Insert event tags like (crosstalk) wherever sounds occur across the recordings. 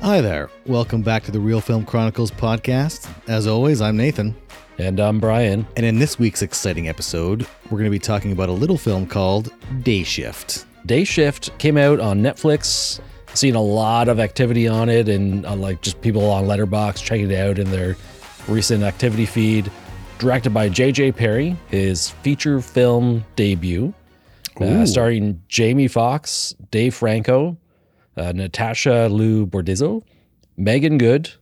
Hi there. Welcome back to the Reel Film Chronicles podcast. As always, I'm Nathan. And I'm Brian. And in this week's exciting episode, we're going to be talking about a little film called Day Shift. Day Shift came out on Netflix. Seen a lot of activity on it and uh, like just people on Letterboxd checking it out in their recent activity feed. Directed by J.J. Perry, his feature film debut, uh, starring Jamie Foxx, Dave Franco, uh, Natasha Liu Bordizzo, Meagan Good,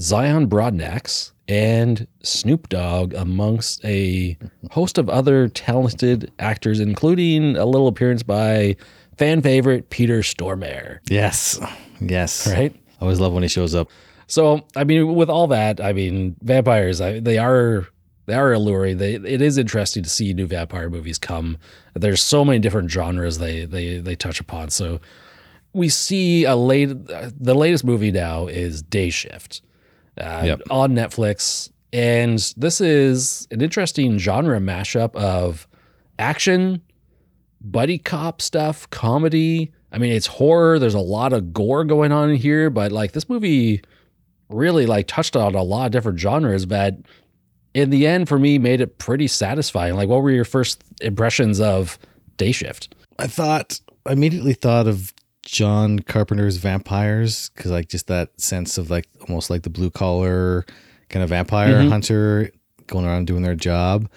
Zion Broadnax, and Snoop Dogg, amongst a host of other talented actors, including a little appearance by fan favorite Peter Stormare. Yes. Yes. Right? I always love when he shows up. So, I mean, with all that, I mean, vampires, I, they are they are alluring. They it is interesting to see new vampire movies come. There's so many different genres they they they touch upon. So we see a late the latest movie now is Day Shift uh, Yep. on Netflix, and this is an interesting genre mashup of action, buddy cop stuff, comedy. I mean, it's horror. There's a lot of gore going on in here, but like this movie really like touched on a lot of different genres that in the end for me made it pretty satisfying. Like what were your first impressions of Day Shift? I thought, I immediately thought of John Carpenter's vampires because, like, just that sense of like almost like the blue collar kind of vampire Mhm. hunter going around doing their job.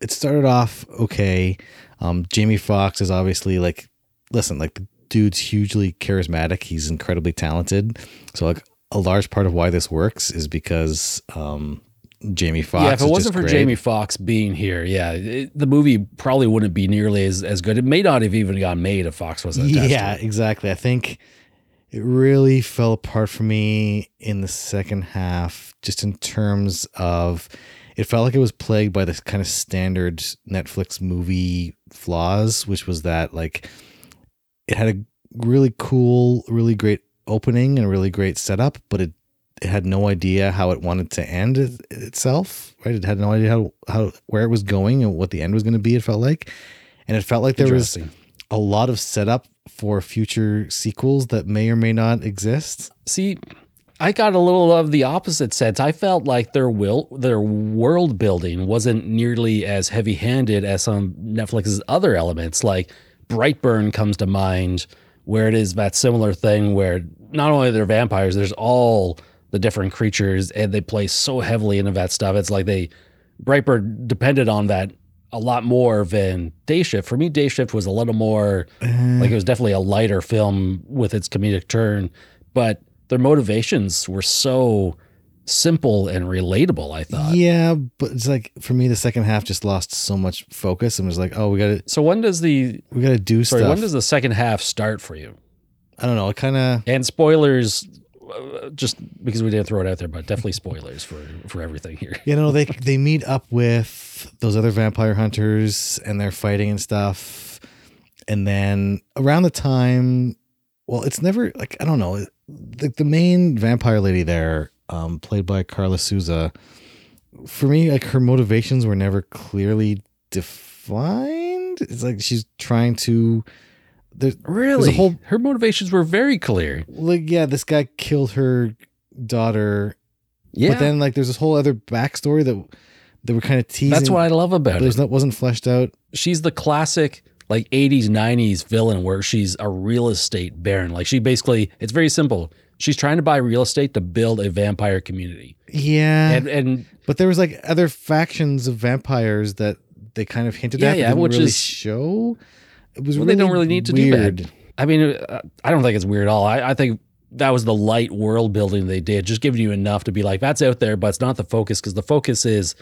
It started off okay. Um, Jamie Foxx is obviously like, listen, like the dude's hugely charismatic. He's incredibly talented. So, like, a large part of why this works is because um, Jamie Foxx. yeah, if it wasn't for great. Jamie Foxx being here, yeah, it, the movie probably wouldn't be nearly as, as good. It may not have even gotten made if Foxx wasn't attached Yeah, exactly. I think it really fell apart for me in the second half, just in terms of it felt like it was plagued by this kind of standard Netflix movie flaws, which was that like it had a really cool, really great opening and a really great setup, but it it had no idea how it wanted to end it, itself. Right? It had no idea how how where it was going and what the end was going to be. It felt like, and it felt like there was a lot of setup for future sequels that may or may not exist. See, I got a little of the opposite sense. I felt like their will their world building wasn't nearly as heavy-handed as some Netflix's other elements. Like Brightburn comes to mind, where it is that similar thing where not only they're vampires, there's all the different creatures, and they play so heavily into that stuff. It's like they Brightburn depended on that a lot more than Day Shift. For me, Day Shift was a little more like it was definitely a lighter film with its comedic turn, but their motivations were so simple and relatable. I thought. Yeah, but it's like for me, the second half just lost so much focus and was like, oh, we got to So when does the we got to do sorry stuff. when does the second half start for you? I don't know. It kind of And spoilers, uh, just because we didn't throw it out there, but definitely spoilers for for everything here. you know they they meet up with those other vampire hunters and they're fighting and stuff, and then around the time, well, it's never like I don't know. The the main vampire lady there, um, played by Karla Souza, for me, like her motivations were never clearly defined. It's like she's trying to. There's, Really, whole- her motivations were very clear. like yeah, this guy killed her daughter, Yeah, but then like there's this whole other backstory that they were kind of teasing. that's what I love about it. there's not wasn't fleshed out. she's the classic like 80s 90s villain where she's a real estate baron like she basically it's very simple she's trying to buy real estate to build a vampire community Yeah, and and but there was like other factions of vampires that they kind of hinted Yeah, at, yeah, which really is- show. It was well, really they don't really need to do that i mean uh, i don't think it's weird at all I, I think that was the light world building they did just giving you enough to be like that's out there but it's not the focus because the focus is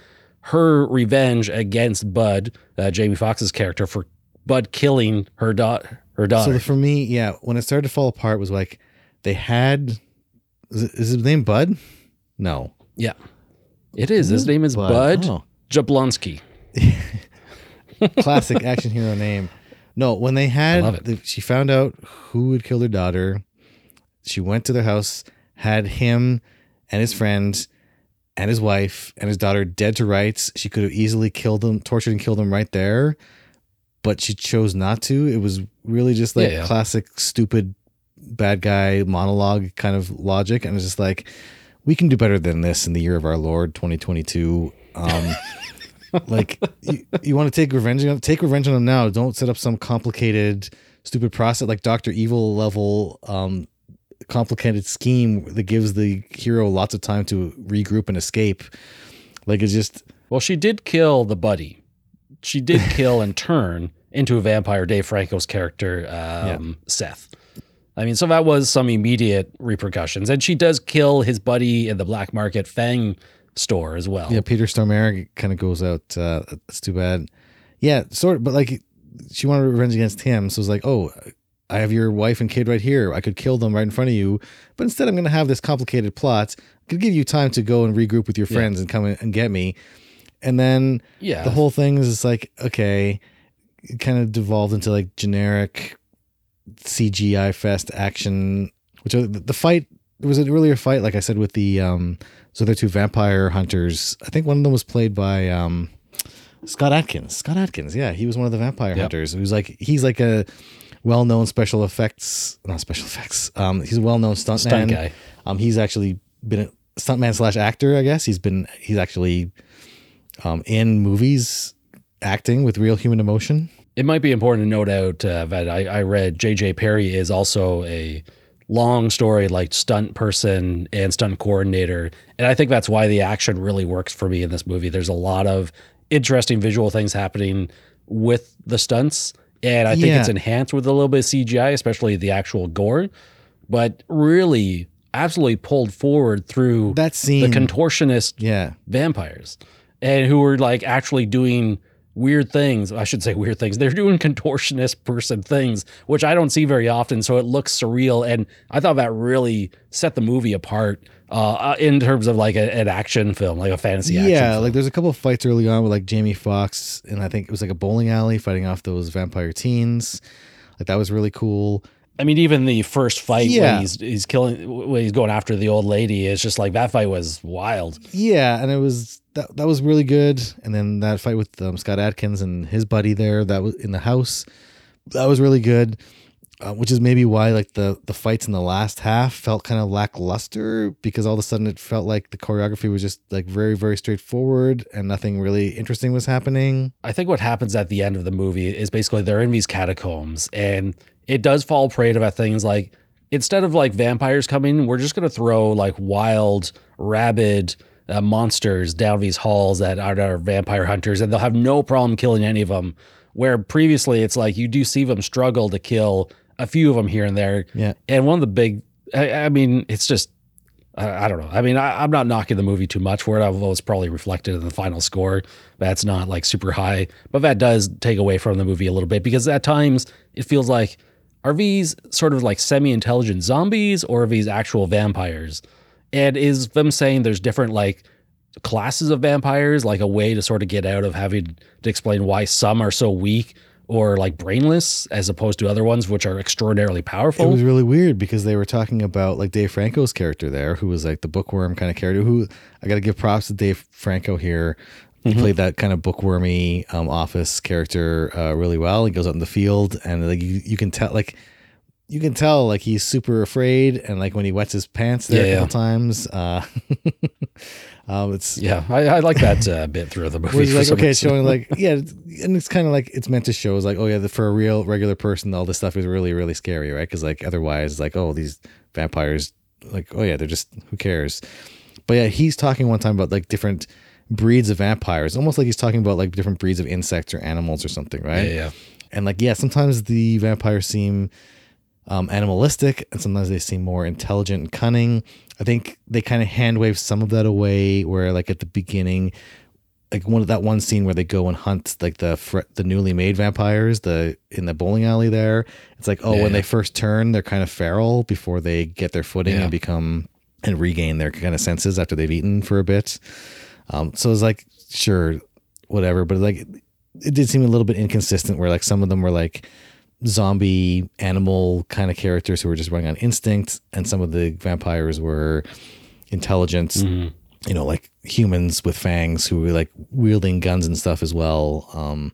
her revenge against bud uh, jamie foxx's character for bud killing her daughter her So daughter the- for me, yeah, when it started to fall apart, was like they had. Is, it, is his name Bud? No, yeah it is his name is bud, Oh. jablonski (laughs) classic action hero name. No, when they had, the- she found out who had killed her daughter. She went to their house, had him and his friend and his wife and his daughter dead to rights. She could have easily killed them, tortured and killed them right there. but she chose not to. It was really just like Yeah, yeah. classic stupid bad guy monologue kind of logic, and it's just like we can do better than this in the year of our Lord 2022. Um, (laughs) like you, you want to take revenge on take revenge on them now. Don't set up some complicated, stupid process like Doctor Evil level, um, complicated scheme that gives the hero lots of time to regroup and escape. Like it's just Well, she did kill the buddy. She did (laughs) kill and turn into a vampire. Dave Franco's character, um, Seth. I mean, so that was some immediate repercussions, and she does kill his buddy in the black market Fang store as well. yeah. Peter Stormare kind of goes out. Uh, that's too bad. Yeah, sort of, but like she wanted revenge against him, so it's like, oh, I have your wife and kid right here. I could kill them right in front of you, but instead I'm going to have this complicated plot. I could give you time to go and regroup with your friends and come and get me. And then Yeah. the whole thing is just like, okay, it kind of devolved into like generic CGI fest action, which the fight, there was an earlier fight, like I said, with the, um, so they're two vampire hunters. I think one of them was played by, um, Scott Adkins. Scott Adkins, yeah, he was one of the vampire Yep. hunters. He was like he's like a well-known special effects, not special effects. Um, he's a well-known stuntman. Stunt guy. Um, he's actually been a stuntman slash actor, I guess. He's been he's actually um in movies acting with real human emotion. It might be important to note out uh, that I, I read J.J. Perry is also a long story like stunt person and stunt coordinator, and I think that's why the action really works for me in this movie. There's a lot of interesting visual things happening with the stunts, and I think Yeah. it's enhanced with a little bit of CGI, especially the actual gore, but really absolutely pulled forward through That scene. the contortionist yeah, vampires and who were like actually doing weird things. I should say weird things. They're doing contortionist person things, which I don't see very often. So it looks surreal. And I thought that really set the movie apart uh, uh, in terms of like a, an action film, like a fantasy action yeah. Like there's a couple of fights early on with like Jamie Foxx and I think it was like a bowling alley fighting off those vampire teens. Like that was really cool. I mean, even the first fight Yeah. when he's he's killing when he's going after the old lady, it's just like that fight was wild. Yeah, and it was that that was really good. And then that fight with um, Scott Adkins and his buddy there that was in the house, that was really good. Uh, which is maybe why like the the fights in the last half felt kind of lackluster because all of a sudden it felt like the choreography was just like very very straightforward and nothing really interesting was happening. I think what happens at the end of the movie is basically they're in these catacombs and it does fall prey to things like instead of like vampires coming, we're just going to throw like wild, rabid uh, monsters down these halls that are, are vampire hunters and they'll have no problem killing any of them. Where previously it's like you do see them struggle to kill a few of them here and there. Yeah. And one of the big, I, I mean, it's just, I, I don't know. I mean, I, I'm not knocking the movie too much for it. Although it's probably reflected in the final score. That's not like super high, but that does take away from the movie a little bit because at times it feels like are these sort of like semi-intelligent zombies or are these actual vampires? And is them saying there's different like classes of vampires like a way to sort of get out of having to explain why some are so weak or like brainless as opposed to other ones which are extraordinarily powerful. It was really weird because they were talking about like Dave Franco's character there, who was like the bookworm kind of character. Who I got to give props to Dave Franco here. He played that kind of bookwormy um, office character uh, really well. He goes out in the field and like you, you can tell like you can tell like he's super afraid and like when he wets his pants there Yeah, a couple times. Uh, (laughs) um, it's yeah, I, I like that uh, bit through the movie. like okay, reason. showing like (laughs) yeah, and it's kind of like it's meant to show is like oh yeah, the, for a real regular person, all this stuff is really really scary, right? Because like otherwise, it's like oh these vampires, like oh yeah, they're just who cares? But yeah, he's talking one time about like different breeds of vampires, almost like he's talking about like different breeds of insects or animals or something, right? yeah, yeah. And like yeah, sometimes the vampires seem um, animalistic, and sometimes they seem more intelligent and cunning. I think they kind of hand wave some of that away. Where like at the beginning, like one of that one scene where they go and hunt like the fr- the newly made vampires, the in the bowling alley there. It's like oh, Yeah. when they first turn, they're kind of feral before they get their footing Yeah. and become and regain their kind of senses after they've eaten for a bit. Um, so it's like sure, whatever, but like it did seem a little bit inconsistent. Where like some of them were like zombie animal kind of characters who were just running on instinct, and some of the vampires were intelligent, Mhm. you know, like humans with fangs who were like wielding guns and stuff as well. Um,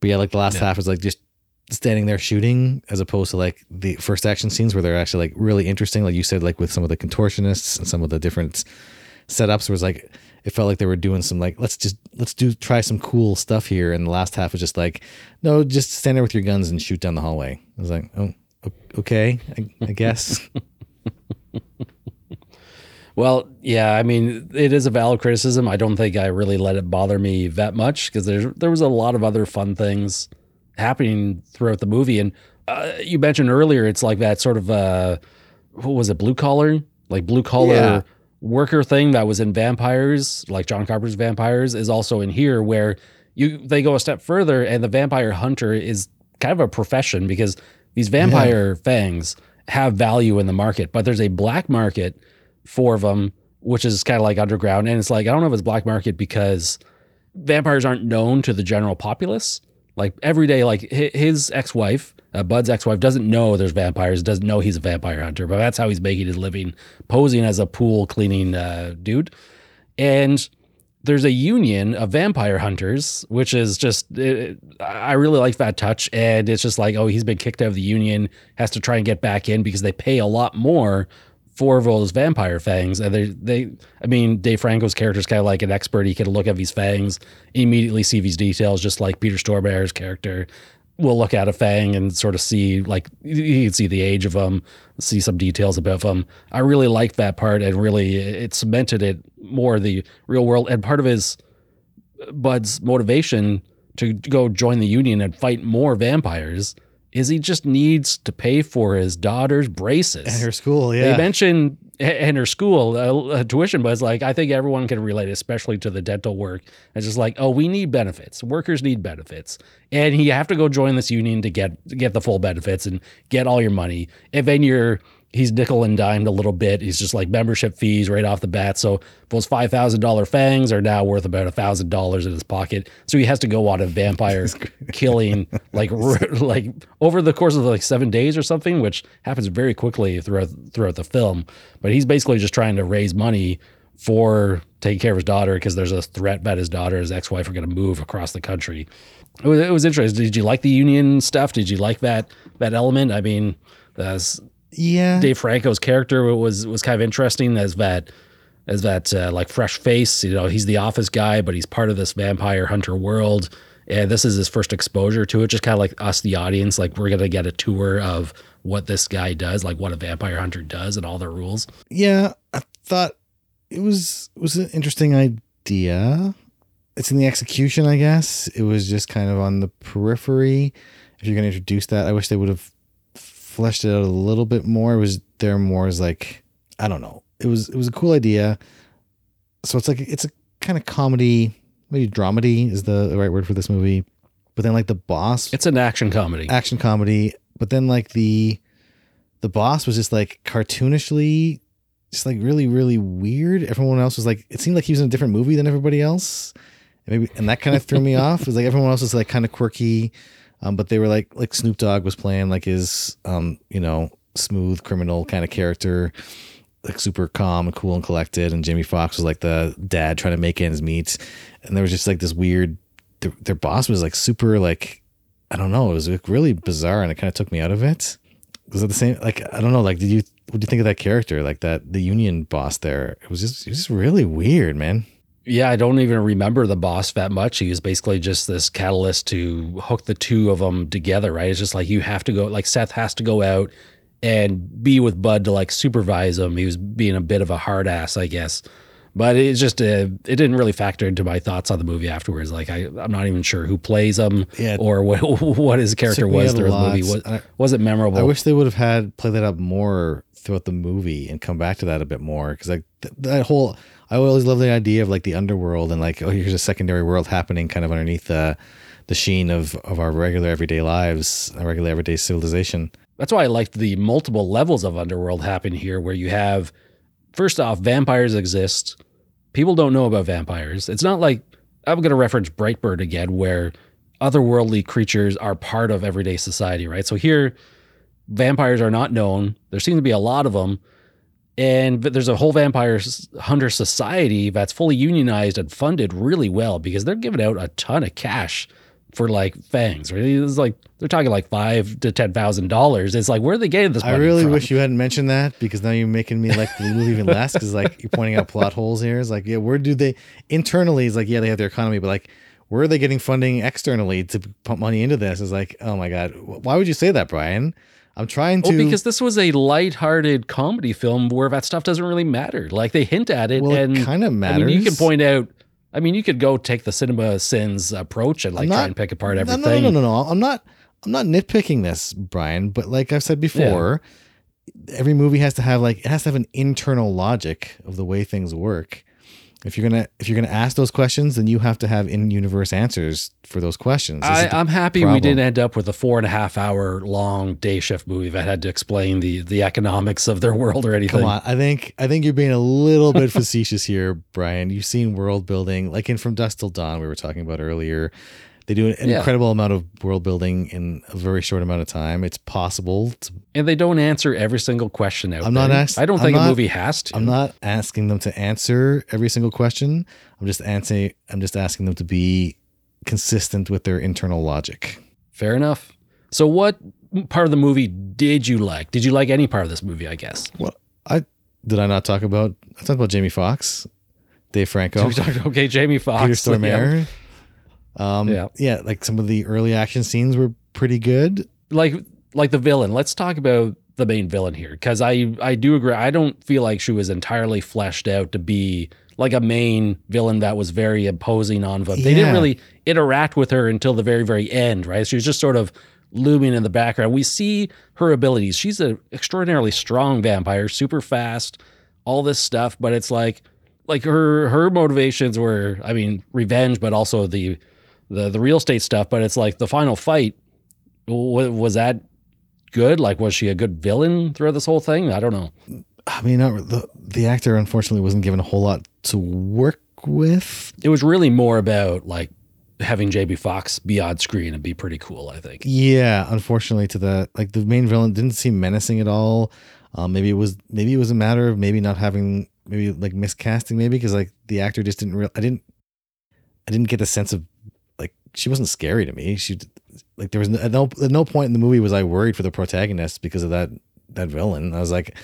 But yeah, like the last Yeah. half was like just standing there shooting as opposed to like the first action scenes where they're actually like really interesting. Like you said, like with some of the contortionists and some of the different setups was like it felt like they were doing some like let's just let's do try some cool stuff here. And the last half was just like no, just stand there with your guns and shoot down the hallway. I was like, oh, okay, I, I guess. (laughs) Well, yeah, I mean, it is a valid criticism. I don't think I really let it bother me that much because there there was a lot of other fun things happening throughout the movie. And uh, you mentioned earlier, it's like that sort of uh, what was it, blue collar, like blue collar Yeah. Worker thing that was in Vampires, like John Carpenter's Vampires, is also in here where you they go a step further, and the vampire hunter is kind of a profession because these vampire fangs have value in the market, but there's a black market for them, which is kind of like underground. And it's like, I don't know if it's black market because vampires aren't known to the general populace. Like every day, like his ex wife, uh, Bud's ex wife, doesn't know there's vampires, doesn't know he's a vampire hunter, but that's how he's making his living, posing as a pool cleaning uh, dude. And there's a union of vampire hunters, which is just, it, I really like that touch. And it's just like, oh, he's been kicked out of the union, has to try and get back in because they pay a lot more for those vampire fangs. And they, they, I mean, Dave Franco's character is kind of like an expert. He can look at these fangs, immediately see these details, just like Peter Stormare's character will look at a fang and sort of see, like, you can see the age of them, see some details about them. I really liked that part and really it cemented it more the real world. And part of his, uh, Bud's motivation to go join the union and fight more vampires is he just needs to pay for his daughter's braces. At her school, Yeah. They mentioned in her school uh, tuition, but it's like I think everyone can relate, especially to the dental work. It's just like, oh, we need benefits. Workers need benefits, and you have to go join this union to get to get the full benefits and get all your money. And then you're he's nickel and dimed a little bit. He's just like membership fees right off the bat. So those five thousand dollar fangs are now worth about a thousand dollars in his pocket. So he has to go on a vampire (laughs) killing like r- like over the course of like seven days or something, which happens very quickly throughout throughout the film. But he's basically just trying to raise money for taking care of his daughter because there's a threat that his daughter, his ex wife, are going to move across the country. It was, it was interesting. Did you like the union stuff? Did you like that that element? I mean, that's yeah. Dave Franco's character was was kind of interesting as that as that uh, like fresh face. You know, he's the office guy, but he's part of this vampire hunter world, and this is his first exposure to it. Just kind of like us, the audience, like we're gonna get a tour of what this guy does, like what a vampire hunter does, and all the rules. yeah, I thought it was it was an interesting idea. It's in the execution, I guess. It was just kind of on the periphery. If you're going to introduce that, I wish they would have fleshed it out a little bit more. It was there more as like I don't know. It was it was a cool idea. So it's like it's a kind of comedy, maybe dramedy is the right word for this movie. But then like the boss It's an action comedy. action comedy, but then like the the boss was just like cartoonishly just like really really weird. Everyone else was like it seemed like he was in a different movie than everybody else. And maybe and that kind of threw me (laughs) off. It was like everyone else was like kind of quirky. Um, but they were like like Snoop Dogg was playing like his um, you know, smooth criminal kind of character, like super calm and cool and collected. And Jamie Foxx was like the dad trying to make ends meet. And there was just like this weird their, their boss was like super like I don't know. It was like really bizarre, and it kind of took me out of it. Was it the same? Like I don't know. Like, did you what do you think of that character? Like that the union boss there. It was just it was just really weird, man. Yeah, I don't even remember the boss that much. He was basically just this catalyst to hook the two of them together, right? It's just like you have to go, like Seth has to go out and be with Bud to like supervise him. He was being a bit of a hard ass, I guess. But it's just, uh, it didn't really factor into my thoughts on the movie afterwards. Like, I, I'm not even sure who plays him Yeah. or what (laughs) what his character was through the movie. Was, I- was it memorable? I wish they would have had play that up more throughout the movie and come back to that a bit more because like th- that whole I always love the idea of like the underworld and like oh here's a secondary world happening kind of underneath the the sheen of of our regular everyday lives, our regular everyday civilization. That's why I liked the multiple levels of underworld happen here, where you have first off, vampires exist. People don't know about vampires. It's not like I'm going to reference Brightburn again, where otherworldly creatures are part of everyday society, right? So here, vampires are not known. There seem to be a lot of them. And but there's a whole vampire hunter society that's fully unionized and funded really well because they're giving out a ton of cash for like fangs. Right? It's like they're talking like five to ten thousand dollars. It's like where are they getting this? I really from? wish you hadn't mentioned that because now you're making me like even less because like you're pointing out plot holes here. It's like, yeah, where do they internally? It's like, yeah, they have their economy, but like, where are they getting funding externally to pump money into this? It's like, oh my god, why would you say that, Brian? I'm trying to. Well, because this was a light-hearted comedy film where that stuff doesn't really matter. Like they hint at it, well, and it kind of I matters. mean, you can point out. I mean, you could go take the CinemaSins approach and like I'm try and pick apart everything. No, no, no, no, no. I'm not. I'm not nitpicking this, Brian. But like I've said before, every movie has to have like it has to have an internal logic of the way things work. If you're gonna if you're gonna ask those questions, then you have to have in universe answers for those questions. This I, I'm happy we didn't end up with a four and a half hour long day shift movie that had to explain the the economics of their (laughs) world or anything. Come on, I think I think you're being a little bit (laughs) facetious here, Brian. You've seen world building, like in From Dusk Till Dawn, we were talking about earlier. They do an Yeah. incredible amount of world building in a very short amount of time. It's possible. To, And they don't answer every single question out I'm not there. ask- I don't I'm think not- a movie has to. I'm not asking them to answer every single question. I'm just answering. I'm just asking them to be consistent with their internal logic. Fair enough. So, what part of the movie did you like? Did you like any part of this movie? I guess. Well, I did I not talk about? I talked about Jamie Foxx, Dave Franco, talked- okay, Jamie Foxx. Peter Stormare. Um, Yeah. yeah, like some of the early action scenes were pretty good. like like the villain. Let's talk about the main villain here because I I do agree. I don't feel like she was entirely fleshed out to be like a main villain that was very imposing on them. They Yeah. didn't really interact with her until the very very end, right? She was just sort of looming in the background. We see her abilities. She's an extraordinarily strong vampire, super fast, all this stuff, but it's like like her her motivations were I mean revenge, but also the the the real estate stuff. But it's like the final fight wa- was that good? Like, was she a good villain throughout this whole thing? I don't know. I mean, not, the the actor unfortunately wasn't given a whole lot to work with. It was really more about like having JB Fox be on screen and be pretty cool. I think. Yeah, unfortunately, to the like the main villain didn't seem menacing at all. Um, maybe it was maybe it was a matter of maybe not having maybe like miscasting maybe because like the actor just didn't real I didn't I didn't get the sense of she wasn't scary to me. She like there was no, at no at no point in the movie was I worried for the protagonist because of that that villain. I was like,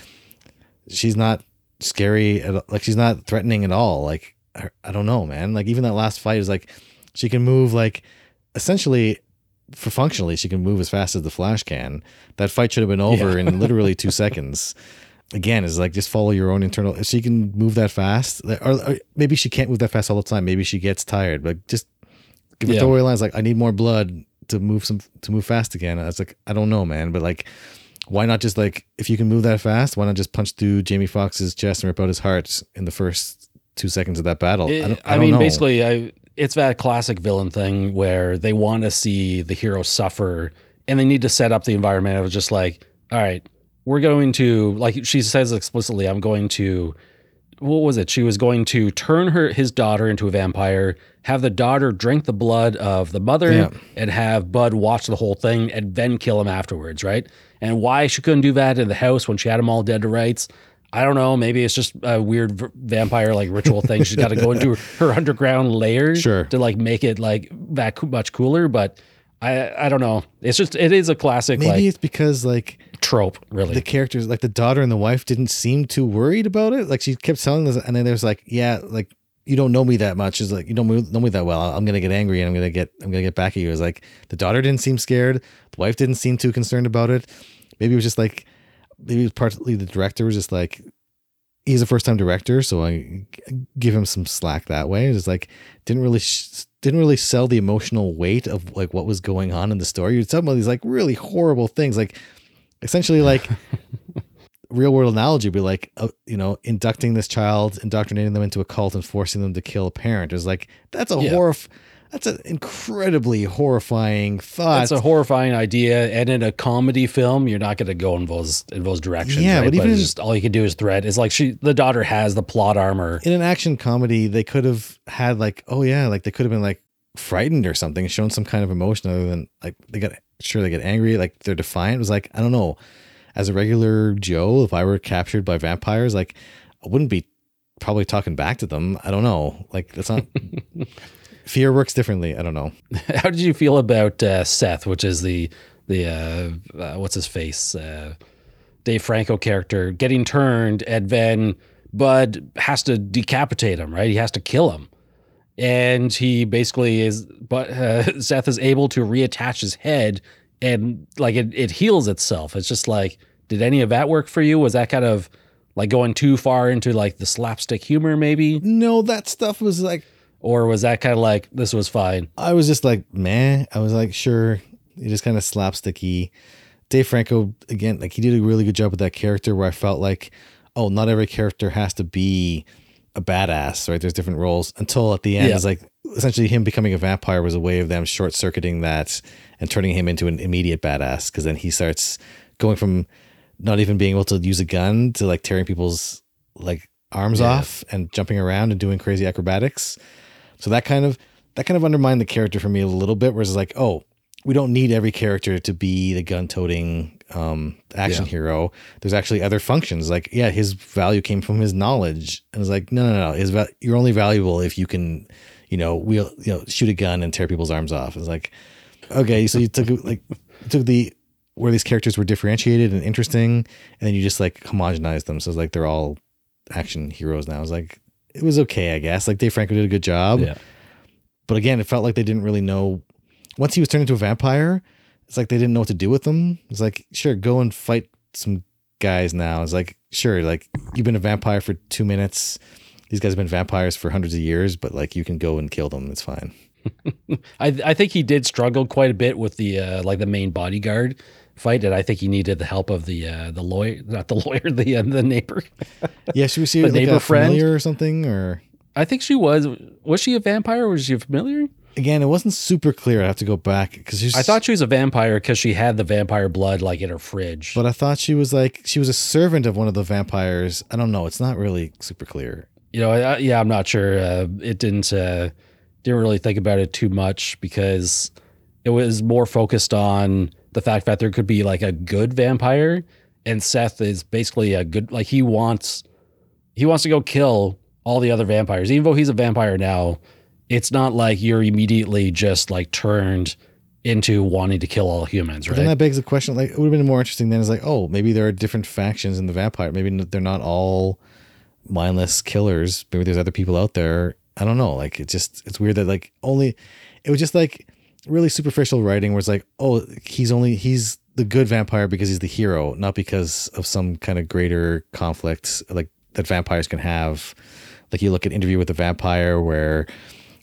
she's not scary at like she's not threatening at all. Like I, don't know, man. Like even that last fight is like she can move like essentially for functionally she can move as fast as the flash can that fight should have been over in (laughs) literally two seconds again is like just follow your own internal if she can move that fast or, or maybe she can't move that fast all the time maybe she gets tired but just give Yeah. lines like i need more blood to move some to move fast again i was like i don't know man but like why not just like if you can move that fast why not just punch through jamie foxx's chest and rip out his heart in the first two seconds of that battle It- i, eh, don't, I, I don't mean, know. basically, I, it's that classic villain thing where they want to see the hero suffer and they need to set up the environment. It was just like, all right, we're going to, like she says explicitly, I'm going to, what was it? She was going to turn her his daughter into a vampire, have the daughter drink the blood of the mother, Yeah. and have Bud watch the whole thing and then kill him afterwards, right? And why she couldn't do that in the house when she had them all dead to rights, I don't know. Maybe it's just a weird v- vampire like ritual thing. She's got to go into her, her (laughs) underground layer Sure. to like make it like that co- much cooler. But I I don't know. It's just it is a classic maybe like it's because like trope, really. the characters like the daughter and the wife didn't seem too worried about it. Like she kept telling this and then there's like yeah like you don't know me that much. Is like you don't know me that well. I'm gonna get angry and i'm gonna get i'm gonna get back at you. It's like the daughter didn't seem scared. The wife didn't seem too concerned about it. Maybe it was just like maybe it was partly the director was just like he's a first time director so I give him some slack that way. It's like didn't really sh- didn't really sell the emotional weight of like what was going on in the story. You're talking about these like really horrible things like essentially (laughs) like real world analogy would be like uh, you know inducting this child indoctrinating them into a cult and forcing them to kill a parent. Is like that's a Yeah. horror that's an incredibly horrifying thought That's a horrifying idea, and in a comedy film, you're not going to go in those in those directions. Yeah, right? but even- it's just all you can do is threat. It's like she, the daughter, has the plot armor. in an action comedy they could have had like oh yeah like they could have been like frightened or something shown some kind of emotion other than like they got sure they get angry like they're defiant it was like i don't know as a regular joe if i were captured by vampires like i wouldn't be probably talking back to them i don't know like that's not (laughs) fear works differently. I don't know. (laughs) How did you feel about uh, Seth, which is the the uh, uh, what's his face, uh, Dave Franco character, getting turned, and then Bud has to decapitate him. Right, he has to kill him, and he basically is. But uh, (laughs) Seth is able to reattach his head, and like it, it heals itself. It's just like, did any of that work for you? Was that kind of like going too far into like the slapstick humor, maybe, No, that stuff was like or was that kind of like this was fine? I was just like, man, I was like, sure. It just kind of slapsticky. Dave Franco, again, like he did a really good job with that character where I felt like, oh, not every character has to be a badass, right? There's different roles until at the end, Yeah. it's like essentially him becoming a vampire was a way of them short circuiting that and turning him into an immediate badass. Cause then he starts going from not even being able to use a gun to like tearing people's like arms Yeah. off and jumping around and doing crazy acrobatics. So that kind of that kind of undermined the character for me a little bit, where it's like, oh, we don't need every character to be the gun-toting um, action Yeah. hero. There's actually other functions. Like, yeah, his value came from his knowledge, and it's like, no, no, no. His va- you're only valuable if you can, you know, wheel, you know, shoot a gun and tear people's arms off. It's like, okay, so you took like took the where these characters were differentiated and interesting, and then you just like homogenized them. So it's like they're all action heroes now. It's like it was okay, I guess. Like Dave Franco did a good job. Yeah. But again, it felt like they didn't really know. Once he was turned into a vampire, it's like they didn't know what to do with him. It's like, sure, go and fight some guys now. It's like, sure, like you've been a vampire for two minutes. These guys have been vampires for hundreds of years, but like you can go and kill them. It's fine. (laughs) I I think he did struggle quite a bit with the uh, like the main bodyguard fight, it. I think he needed the help of the uh, the lawyer, not the (laughs) lawyer, the uh, the neighbor. (laughs) Yeah, she was see The like neighbor a friend? familiar or something? Or I think she was. Was she a vampire? or Was she a familiar? again, it wasn't super clear. I have to go back because I thought she was a vampire because she had the vampire blood like in her fridge. but I thought she was like she was a servant of one of the vampires. I don't know. It's not really super clear. you know, I, yeah, I'm not sure. Uh, it didn't uh, didn't really think about it too much because it was more focused on the fact that there could be like a good vampire, and Seth is basically a good. Like he wants he wants to go kill all the other vampires, even though he's a vampire now. It's not like you're immediately just like turned into wanting to kill all humans, right? But then that begs the question: like, it would have been more interesting then. Is like, oh, maybe there are different factions in the vampire. Maybe they're not all mindless killers. Maybe there's other people out there. I don't know. Like, it just it's weird that like only it was just like really superficial writing. Where it's like, oh, he's only he's the good vampire because he's the hero, not because of some kind of greater conflict like that vampires can have. Like you look at Interview with the Vampire, where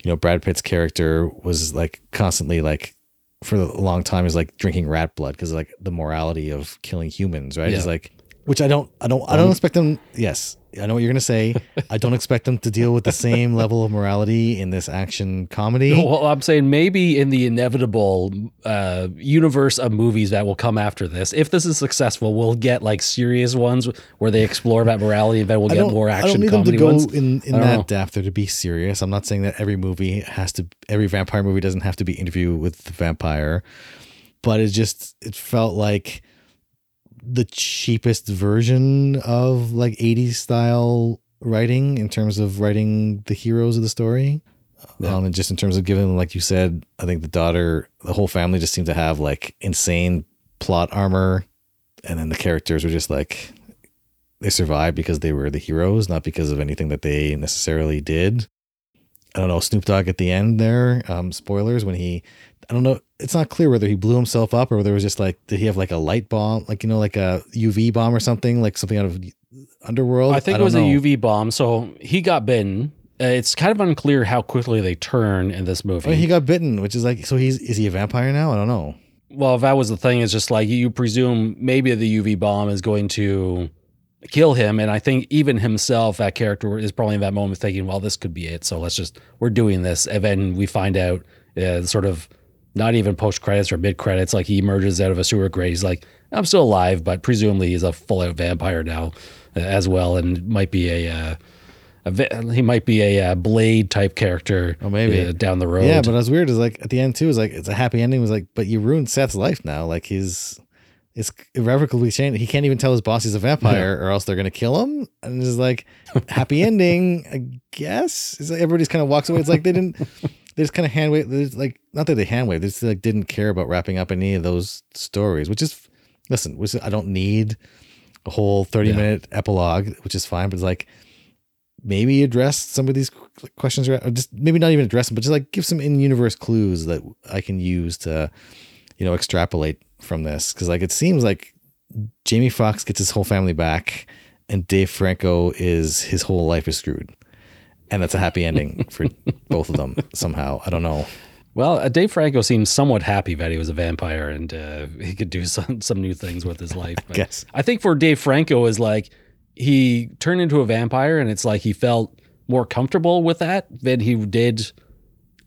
you know Brad Pitt's character was like constantly like for a long time is like drinking rat blood because like the morality of killing humans, right? It's Yeah. like which I don't I don't I don't um, expect them yes. I know what you're gonna say. I don't expect them to deal with the same level of morality in this action comedy. (laughs) Well, I'm saying maybe in the inevitable uh, universe of movies that will come after this, if this is successful, we'll get like serious ones where they explore that morality, and then we'll I get more I action don't need them to comedy go ones. in, in I that know. depth or to be serious. I'm not saying that every movie has to every vampire movie doesn't have to be interview with the vampire, but it just it felt like the cheapest version of like 80s style writing in terms of writing the heroes of the story. Yeah. Um, and just in terms of giving them, like you said, I think the daughter, the whole family just seemed to have like insane plot armor. And then the characters were just like, they survived because they were the heroes, not because of anything that they necessarily did. I don't know, Snoop Dogg at the end there, um, spoilers, when he, I don't know, it's not clear whether he blew himself up or whether it was just like, did he have like a light bomb, like, you know, like a UV bomb or something, like something out of Underworld? I think it was know. a UV bomb. So he got bitten. Uh, it's kind of unclear how quickly they turn in this movie. Oh, he got bitten, which is like, so he's, is he a vampire now? I don't know. well, if that was the thing, it's just like you presume maybe the UV bomb is going to kill him. And I think even himself, that character is probably in that moment thinking, well, this could be it. So let's just, we're doing this. And then we find out uh, sort of not even post credits or mid credits, like he emerges out of a sewer grate. He's like, I'm still alive, but presumably he's a full out vampire now uh, as well. And might be a, uh, a va- he might be a uh, blade type character Oh, maybe. uh, down the road. Yeah, but what's weird is like at the end too is like it's a happy ending. Was like, but you ruined Seth's life now. Like he's it's irrevocably changed. He can't even tell his boss he's a vampire, or else they're gonna kill him. And it's like happy ending, I guess. It's like everybody's kind of walks away. It's like they didn't (laughs) they just kind of hand wave. There's like not that they hand wave. They just like didn't care about wrapping up any of those stories. Which is, listen, which I don't need a whole thirty Yeah. minute epilogue, which is fine. But it's like maybe address some of these questions, or just maybe not even address them, but just like give some in universe clues that I can use to, you know, extrapolate from this. Because like it seems like Jamie Foxx gets his whole family back, and Dave Franco is his whole life is screwed, and that's a happy ending for (laughs) both of them somehow. I don't know. Well, uh, Dave Franco seems somewhat happy that he was a vampire and uh, he could do (laughs) some some new things with his life. (laughs) But guess. I think for Dave Franco is like he turned into a vampire and it's like he felt more comfortable with that than he did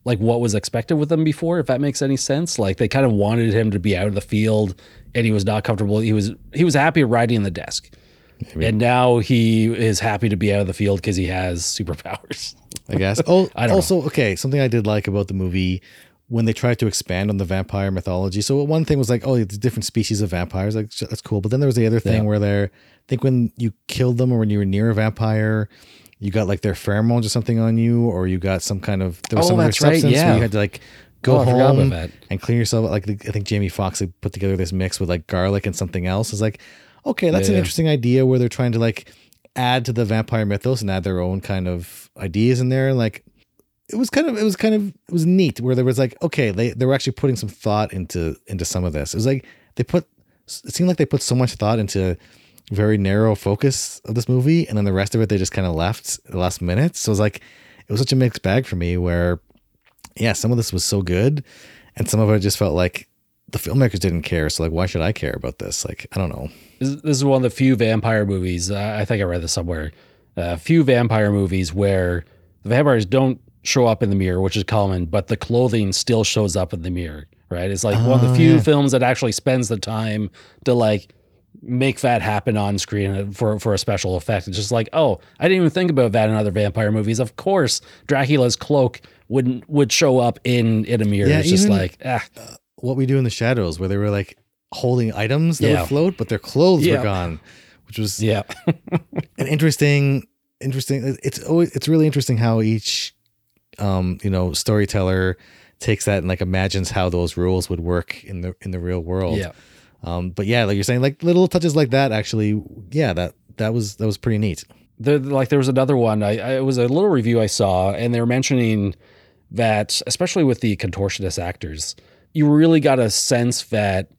like what was expected with him before if that makes any sense like they kind of wanted him to be out of the field and he was not comfortable he was he was happy riding the desk and now he is happy to be out of the field because he has superpowers I guess. (laughs) Oh, I don't also, okay, something I did like about the movie when they tried to expand on the vampire mythology. So one thing was like, oh, it's different species of vampires. Like that's cool. But then there was the other thing Yeah. where they're, I think when you killed them or when you were near a vampire, you got like their pheromones or something on you, or you got some kind of there was Oh, some other right, substance where yeah. you had to like oh, go Oh, I forgot home and clean yourself. Like I think Jamie Foxx had put together this mix with like garlic and something else. It's like, okay, that's an Yeah. interesting idea where they're trying to like add to the vampire mythos and add their own kind of ideas in there. Like it was kind of it was kind of it was neat where there was like okay they they were actually putting some thought into into some of this. It was like they put it seemed like they put so much thought into very narrow focus of this movie and then the rest of it they just kind of left the last minute. So it was like it was such a mixed bag for me where yeah, some of this was so good and some of it just felt like the filmmakers didn't care. So like why should I care about this? Like I don't know. This, is one of the few vampire movies. Uh, I think I read this somewhere. A few vampire movies where the vampires don't show up in the mirror, which is common, but the clothing still shows up in the mirror. Right? It's like one of Oh, the few yeah. films that actually spends the time to like make that happen on screen for for a special effect. It's just like, oh, I didn't even think about that in other vampire movies. Of course, Dracula's cloak wouldn't would show up in in a mirror. Yeah, it's just like, ah, What we do in the shadows where they were like holding items that Yeah. would float, but their clothes Yeah. were gone, which was yeah, (laughs) an interesting interesting it's always it's really interesting how each um you know storyteller takes that and like imagines how those rules would work in the in the real world yeah. um but yeah like you're saying like little touches like that actually yeah that that was that was pretty neat there like there was another one I, I it was a little review i saw and they were mentioning that especially with the contortionist actors you really got a sense that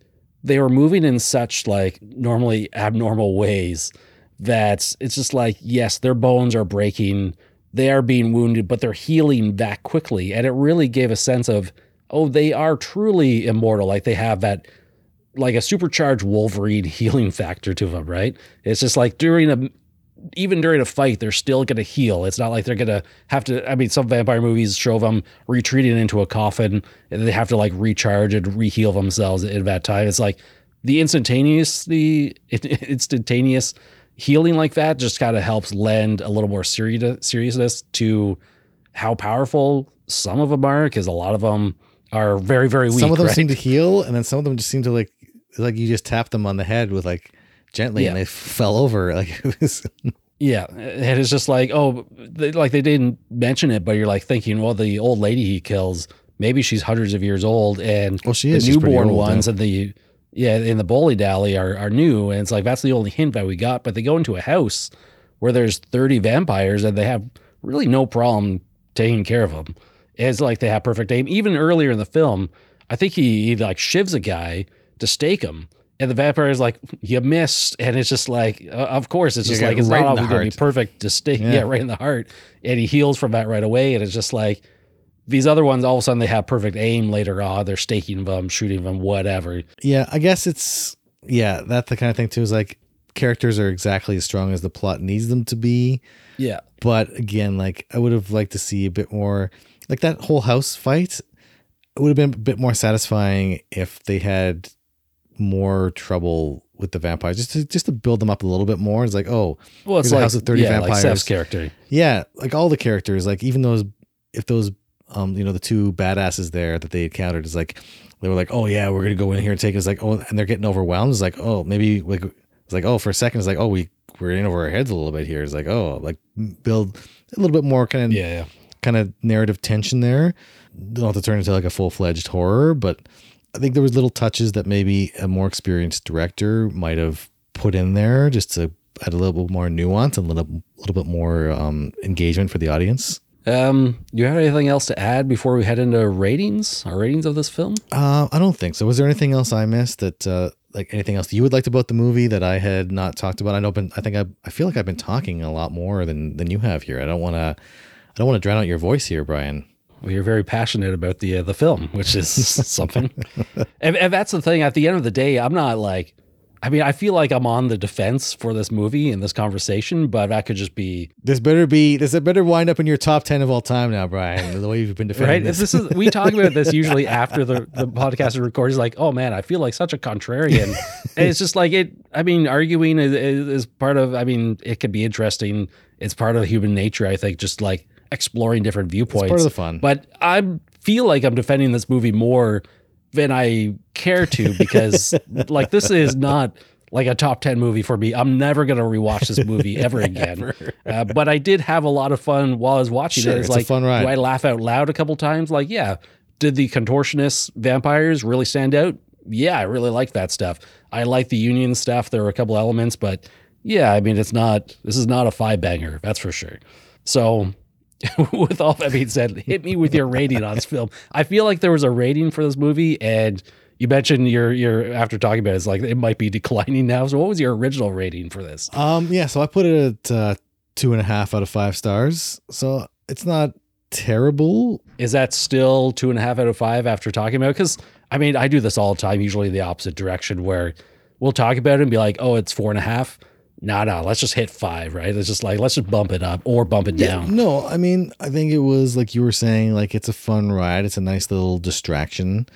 they were moving in such like normally abnormal ways that it's just like yes their bones are breaking they are being wounded but they're healing that quickly. And it really gave a sense of oh they are truly immortal. Like they have that like a supercharged wolverine (laughs) healing factor to them right? It's just like during a even during a fight, they're still going to heal. It's not like they're going to have to. I mean, some vampire movies show them retreating into a coffin and they have to like recharge and reheal themselves in that time. It's like the instantaneous, the (laughs) instantaneous healing like that just kind of helps lend a little more serious seriousness to how powerful some of them are because a lot of them are very, very weak. some of them right? seem to heal and then some of them just seem to like like you just tap them on the head with like gently and Yeah. they fell over (laughs) like it was Yeah, and it's just like, oh, they, like they didn't mention it, but you're like thinking, well, the old lady he kills, maybe she's hundreds of years old, and Well, she the is. She's newborn old, ones yeah. and the yeah in the bowling alley are are new, and it's like that's the only hint that we got. But they go into a house where there's 30 vampires, and they have really no problem taking care of them. It's like they have perfect aim. Even earlier in the film, I think he, he like shivs a guy to stake him. And the vampire is like, you missed. And it's just like, uh, of course, it's You just got like, it's right not always going to be perfect to stake. Yeah. Yeah. right in the heart. And he heals from that right away. And it's just like, these other ones, all of a sudden, they have perfect aim later on. They're staking them, shooting them, whatever. Yeah, I guess it's yeah, that's the kind of thing too. Is like characters are exactly as strong as the plot needs them to be. Yeah. But again, like I would have liked to see a bit more like that whole house fight. It would have been a bit more satisfying if they had more trouble with the vampires, just to just to build them up a little bit more. It's like, oh, Well, it's like, house of 30 yeah, like vampires. Seth's character. yeah, like all the characters, like even those if those um, you know, the two badasses there that they encountered is like they were like, Oh yeah, we're gonna go in here and take it. It's like, oh, and they're getting overwhelmed. It's like, oh, maybe like it's like, oh, for a second, it's like, oh, we we're in over our heads a little bit here. It's like, oh, like build a little bit more kind of Yeah. yeah. kind of narrative tension there. Don't have to turn into like a full fledged horror, but I think there was little touches that maybe a more experienced director might have put in there just to add a little bit more nuance and a little, little bit more um, engagement for the audience. Um, you have anything else to add before we head into ratings? Our ratings of this film? Uh, I don't think so. Was there anything else I missed that, uh, like anything else you would like about the movie that I had not talked about? I know, been, I think I, I feel like I've been talking a lot more than than you have here. I don't want to, I don't want to drown out your voice here, Brian. Well, you're very passionate about the uh, the film, which is (laughs) something. and, and that's the thing. At the end of the day, I'm not like I mean, I feel like I'm on the defense for this movie and this conversation, but that could just be This better be this better wind up in your top ten of all time now, Brian. The way you've been defending right. this. This is we talk about this (laughs) usually after the the podcast is recorded. It's like, oh man, I feel like such a contrarian. and it's just like it. I mean, arguing is, is part of. I mean, it could be interesting. It's part of human nature. I think just like exploring different viewpoints. part of the fun. But I feel like I'm defending this movie more than I care to because (laughs) like this is not like a top 10 movie for me. I'm never going to rewatch this movie ever (laughs) again. uh, but I did have a lot of fun while I was watching Sure, it. it's a like, fun ride. do I laugh out loud a couple times? Like, yeah. Did the contortionist vampires really stand out? Yeah, I really like that stuff. I like the union stuff. There were a couple elements, but yeah, I mean, it's not, this is not a five banger, that's for sure. So (laughs) with all that being said, hit me with your rating on this film. I feel like there was a rating for this movie, and you mentioned your your after talking about it, it's like it might be declining now. So, what was your original rating for this? Um, yeah, so I put it at uh, two and a half out of five stars. So it's not terrible. Is that still two and a half out of five after talking about? Because I mean, I do this all the time, usually the opposite direction, where we'll talk about it and be like, "Oh, it's four and a half." No, no, let's just hit five, right? It's just like let's just bump it up or bump it down. No, I mean, I think it was like you were saying, like it's a fun ride. It's a nice little distraction.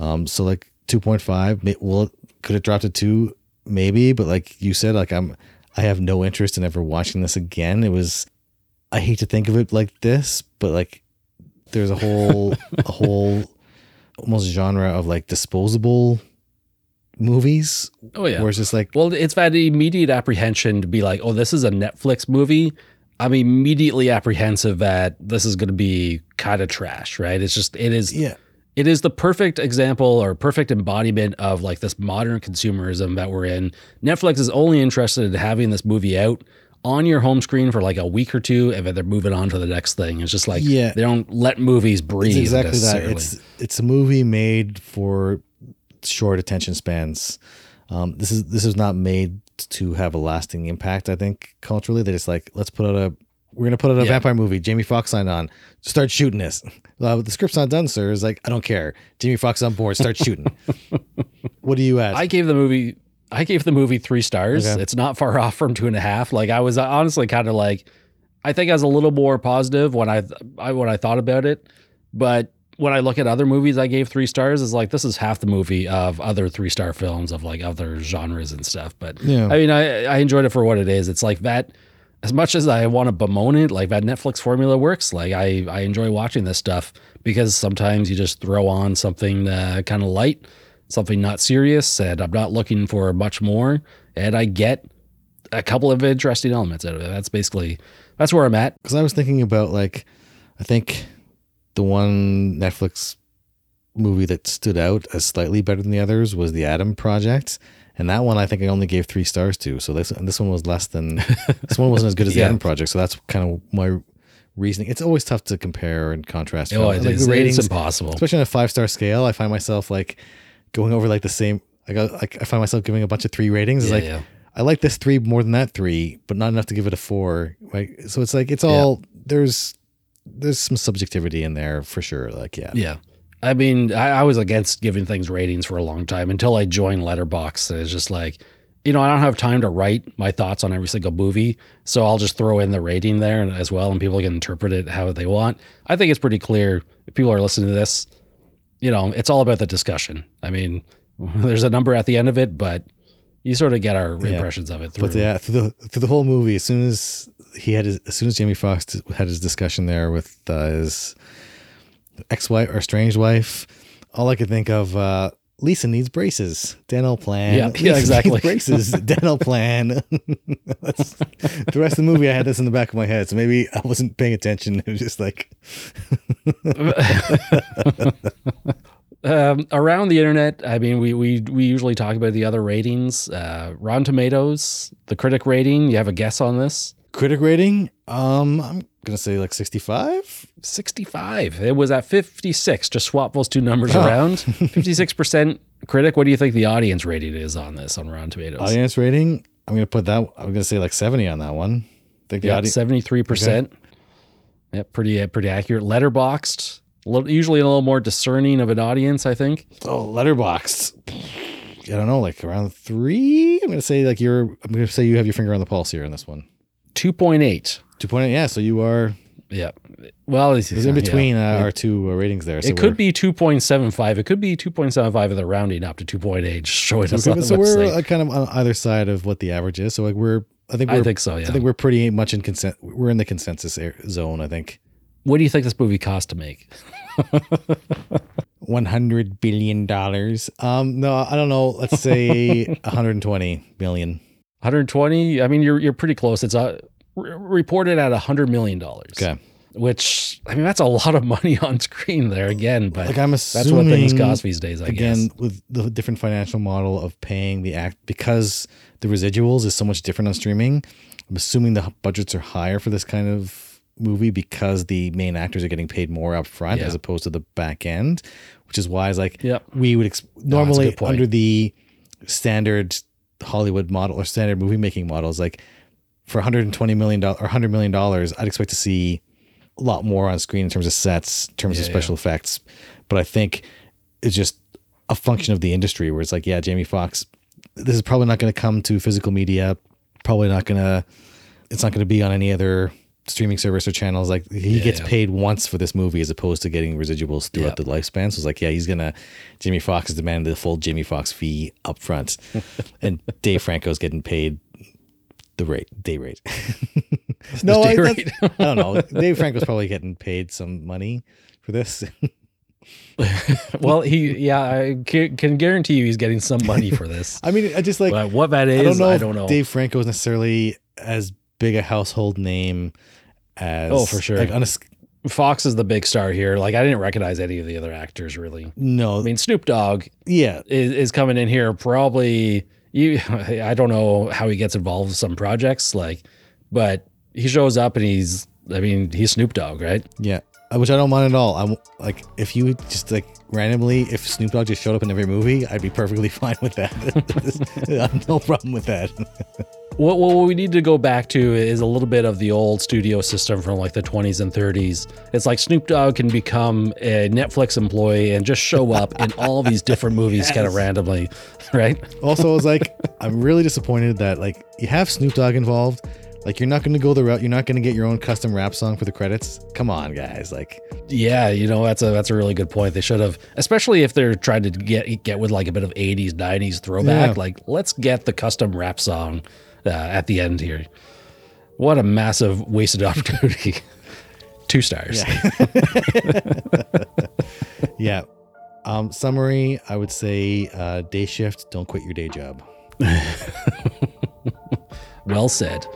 Um, so like two point five. Well, could it drop to two? Maybe, but like you said, like I'm, I have no interest in ever watching this again. It was, I hate to think of it like this, but like there's a whole, a whole, (laughs) almost genre of like disposable movies Oh yeah. where it's just like Well, it's that immediate apprehension to be like, oh, this is a Netflix movie. I'm immediately apprehensive that this is going to be kind of trash, right? It's just, it is, yeah it is the perfect example or perfect embodiment of like this modern consumerism that we're in. Netflix is only interested in having this movie out on your home screen for like a week or two, and then they're moving on to the next thing. It's just like, Yeah. they don't let movies breathe. It's exactly that. It's it's a movie made for short attention spans. Um, this is this is not made to have a lasting impact. I think culturally, they just like let's put out a we're gonna put out a Yeah. vampire movie. Jamie Foxx signed on. Start shooting this. Uh, the script's not done, sir. Is like I don't care. Jamie Foxx on board. Start shooting. (laughs) what do you add? I gave the movie I gave the movie three stars. Okay. It's not far (laughs) off from two and a half. Like I was honestly kind of like I think I was a little more positive when I, I when I thought about it, but when I look at other movies I gave three stars, is like this is half the movie of other three star films of like other genres and stuff. But Yeah. I mean, I I enjoyed it for what it is. It's like that. As much as I want to bemoan it, like that Netflix formula works. Like I I enjoy watching this stuff because sometimes you just throw on something uh, kind of light, something not serious, and I'm not looking for much more, and I get a couple of interesting elements out of it. That's basically that's where I'm at. because I was thinking about like, I think the one Netflix movie that stood out as slightly better than the others was the Adam Project, and that one I think I only gave three stars to. So this this one was less than this one wasn't as good as the (laughs) Yeah. Adam Project. So that's kind of my reasoning. It's always tough to compare and contrast. Oh, it Like, is, ratings, it's impossible. especially on a five star scale. I find myself like going over like the same. I got uh, like I find myself giving a bunch of three ratings. It's Yeah, like yeah. I like this three more than that three, but not enough to give it a four. Right. So it's like it's all there's there's some subjectivity in there for sure. Like yeah. Yeah. I mean, I, I was against giving things ratings for a long time until I joined Letterboxd. It's just like, you know, I don't have time to write my thoughts on every single movie, so I'll just throw in the rating there and- as well, and people can interpret it how they want. I think it's pretty clear if people are listening to this. You know, it's all about the discussion. I mean, (laughs) there's a number at the end of it, but you sort of get our Yeah. impressions of it through. But yeah, through the through the whole movie, as soon as he had his, as soon as Jamie Foxx had his discussion there with uh, his ex-wife or estranged wife, all I could think of uh, Lisa needs braces. Dental plan. Yeah, (laughs) Lisa yeah, exactly. (laughs) braces. Dental plan. (laughs) The rest of the movie, I had this in the back of my head, so maybe I wasn't paying attention. It was just like, um, around the internet, I mean, we, we we usually talk about the other ratings. Uh, Rotten Tomatoes, the critic rating. You have a guess on this? critic rating. Um, I'm gonna say like 65. 65. It was at 56. Just swap those two numbers Oh. around. (laughs) 56% critic. What do you think the audience rating is on this on Rotten Tomatoes? Audience rating. I'm gonna put that. I'm gonna say like 70 on that one. I think the audience. seventy-three percent. Yeah, pretty uh, pretty accurate. Letterboxd, usually a little more discerning of an audience. I think. Oh, Letterboxd. I don't know, like around three. I'm gonna say like you're. I'm gonna say you have your finger on the pulse here in this one. Two point eight. Two point eight. Yeah, so you are. Yeah. Well, it's, It's in between yeah. uh, our two uh, ratings there. So it could be two point seven five. It could be two point seven five, and they're rounding up to two point eight, showing us Okay, so we're uh, kind of on either side of what the average is. So like we're. I think we're. I think so. Yeah. I think we're pretty much in consent. We're in the consensus zone. I think. what do you think this movie cost to make? One hundred billion dollars. Um, no, I don't know. Let's say (laughs) one hundred and twenty million. One hundred twenty. I mean, you're you're pretty close. It's uh, re- reported at hundred million dollars. Okay. Which I mean, that's a lot of money on screen there again. But Like I'm that's assuming what things cost these days. I again guess. with the different financial model of paying the act because the residuals is so much different on streaming. I'm assuming the budgets are higher for this kind of movie because the main actors are getting paid more up front Yeah. as opposed to the back end, which is why it's like Yep. we would ex- normally point. under the standard Hollywood model or standard movie making models, like for 120 million dollars or 100 million dollars, I'd expect to see a lot more on screen in terms of sets, in terms of Yeah, special effects. But I think it's just a function of the industry where it's like, yeah, Jamie Foxx, this is probably not going to come to physical media. Probably not going to, it's not going to be on any other streaming service or channels. Like he Yeah, gets yeah. paid once for this movie as opposed to getting residuals throughout Yeah. the lifespan. So it's like, yeah, he's to, jimmy Foxx is demanding the full jimmy Foxx fee up front. (laughs) and Dave Franco's getting paid the rate, day rate. (laughs) no, (laughs) day I, rate. I don't know. Dave Franco's probably getting paid some money for this. well, he yeah, I can guarantee you he's getting some money for this. I mean, I just like, but what that is I don't know. I don't know. Dave Franco is necessarily as big a household name as Oh, for sure. Like on a, Foxx is the big star here. Like I didn't recognize any of the other actors really. no, I mean, Snoop Dogg yeah, is, is coming in here probably. You, (laughs) I don't know how he gets involved with some projects, like, but he shows up and he's. I mean, he's Snoop Dogg, right? yeah, which I don't mind at all. I'm like, if you just like randomly, if Snoop Dogg just showed up in every movie, I'd be perfectly (laughs) fine with that. (laughs) No problem with that. (laughs) What, what we need to go back to is a little bit of the old studio system from like the 20s and 30s. It's like Snoop Dogg can become a Netflix employee and just show up in all these different movies kind of randomly, right? Also, I was like, I'm really disappointed that like you have Snoop Dogg involved. Like you're not going to go the route. You're not going to get your own custom rap song for the credits. Come on, guys. Like, Yeah, you know that's a that's a really good point. They should have, especially if they're trying to get get with like a bit of 80s 90s throwback. Yeah. Like let's get the custom rap song uh, at the end here. What a massive wasted (laughs) opportunity. Two stars. (laughs) yeah. Um, summary: I would say uh, day shift. Don't quit your day job. (laughs) Well said.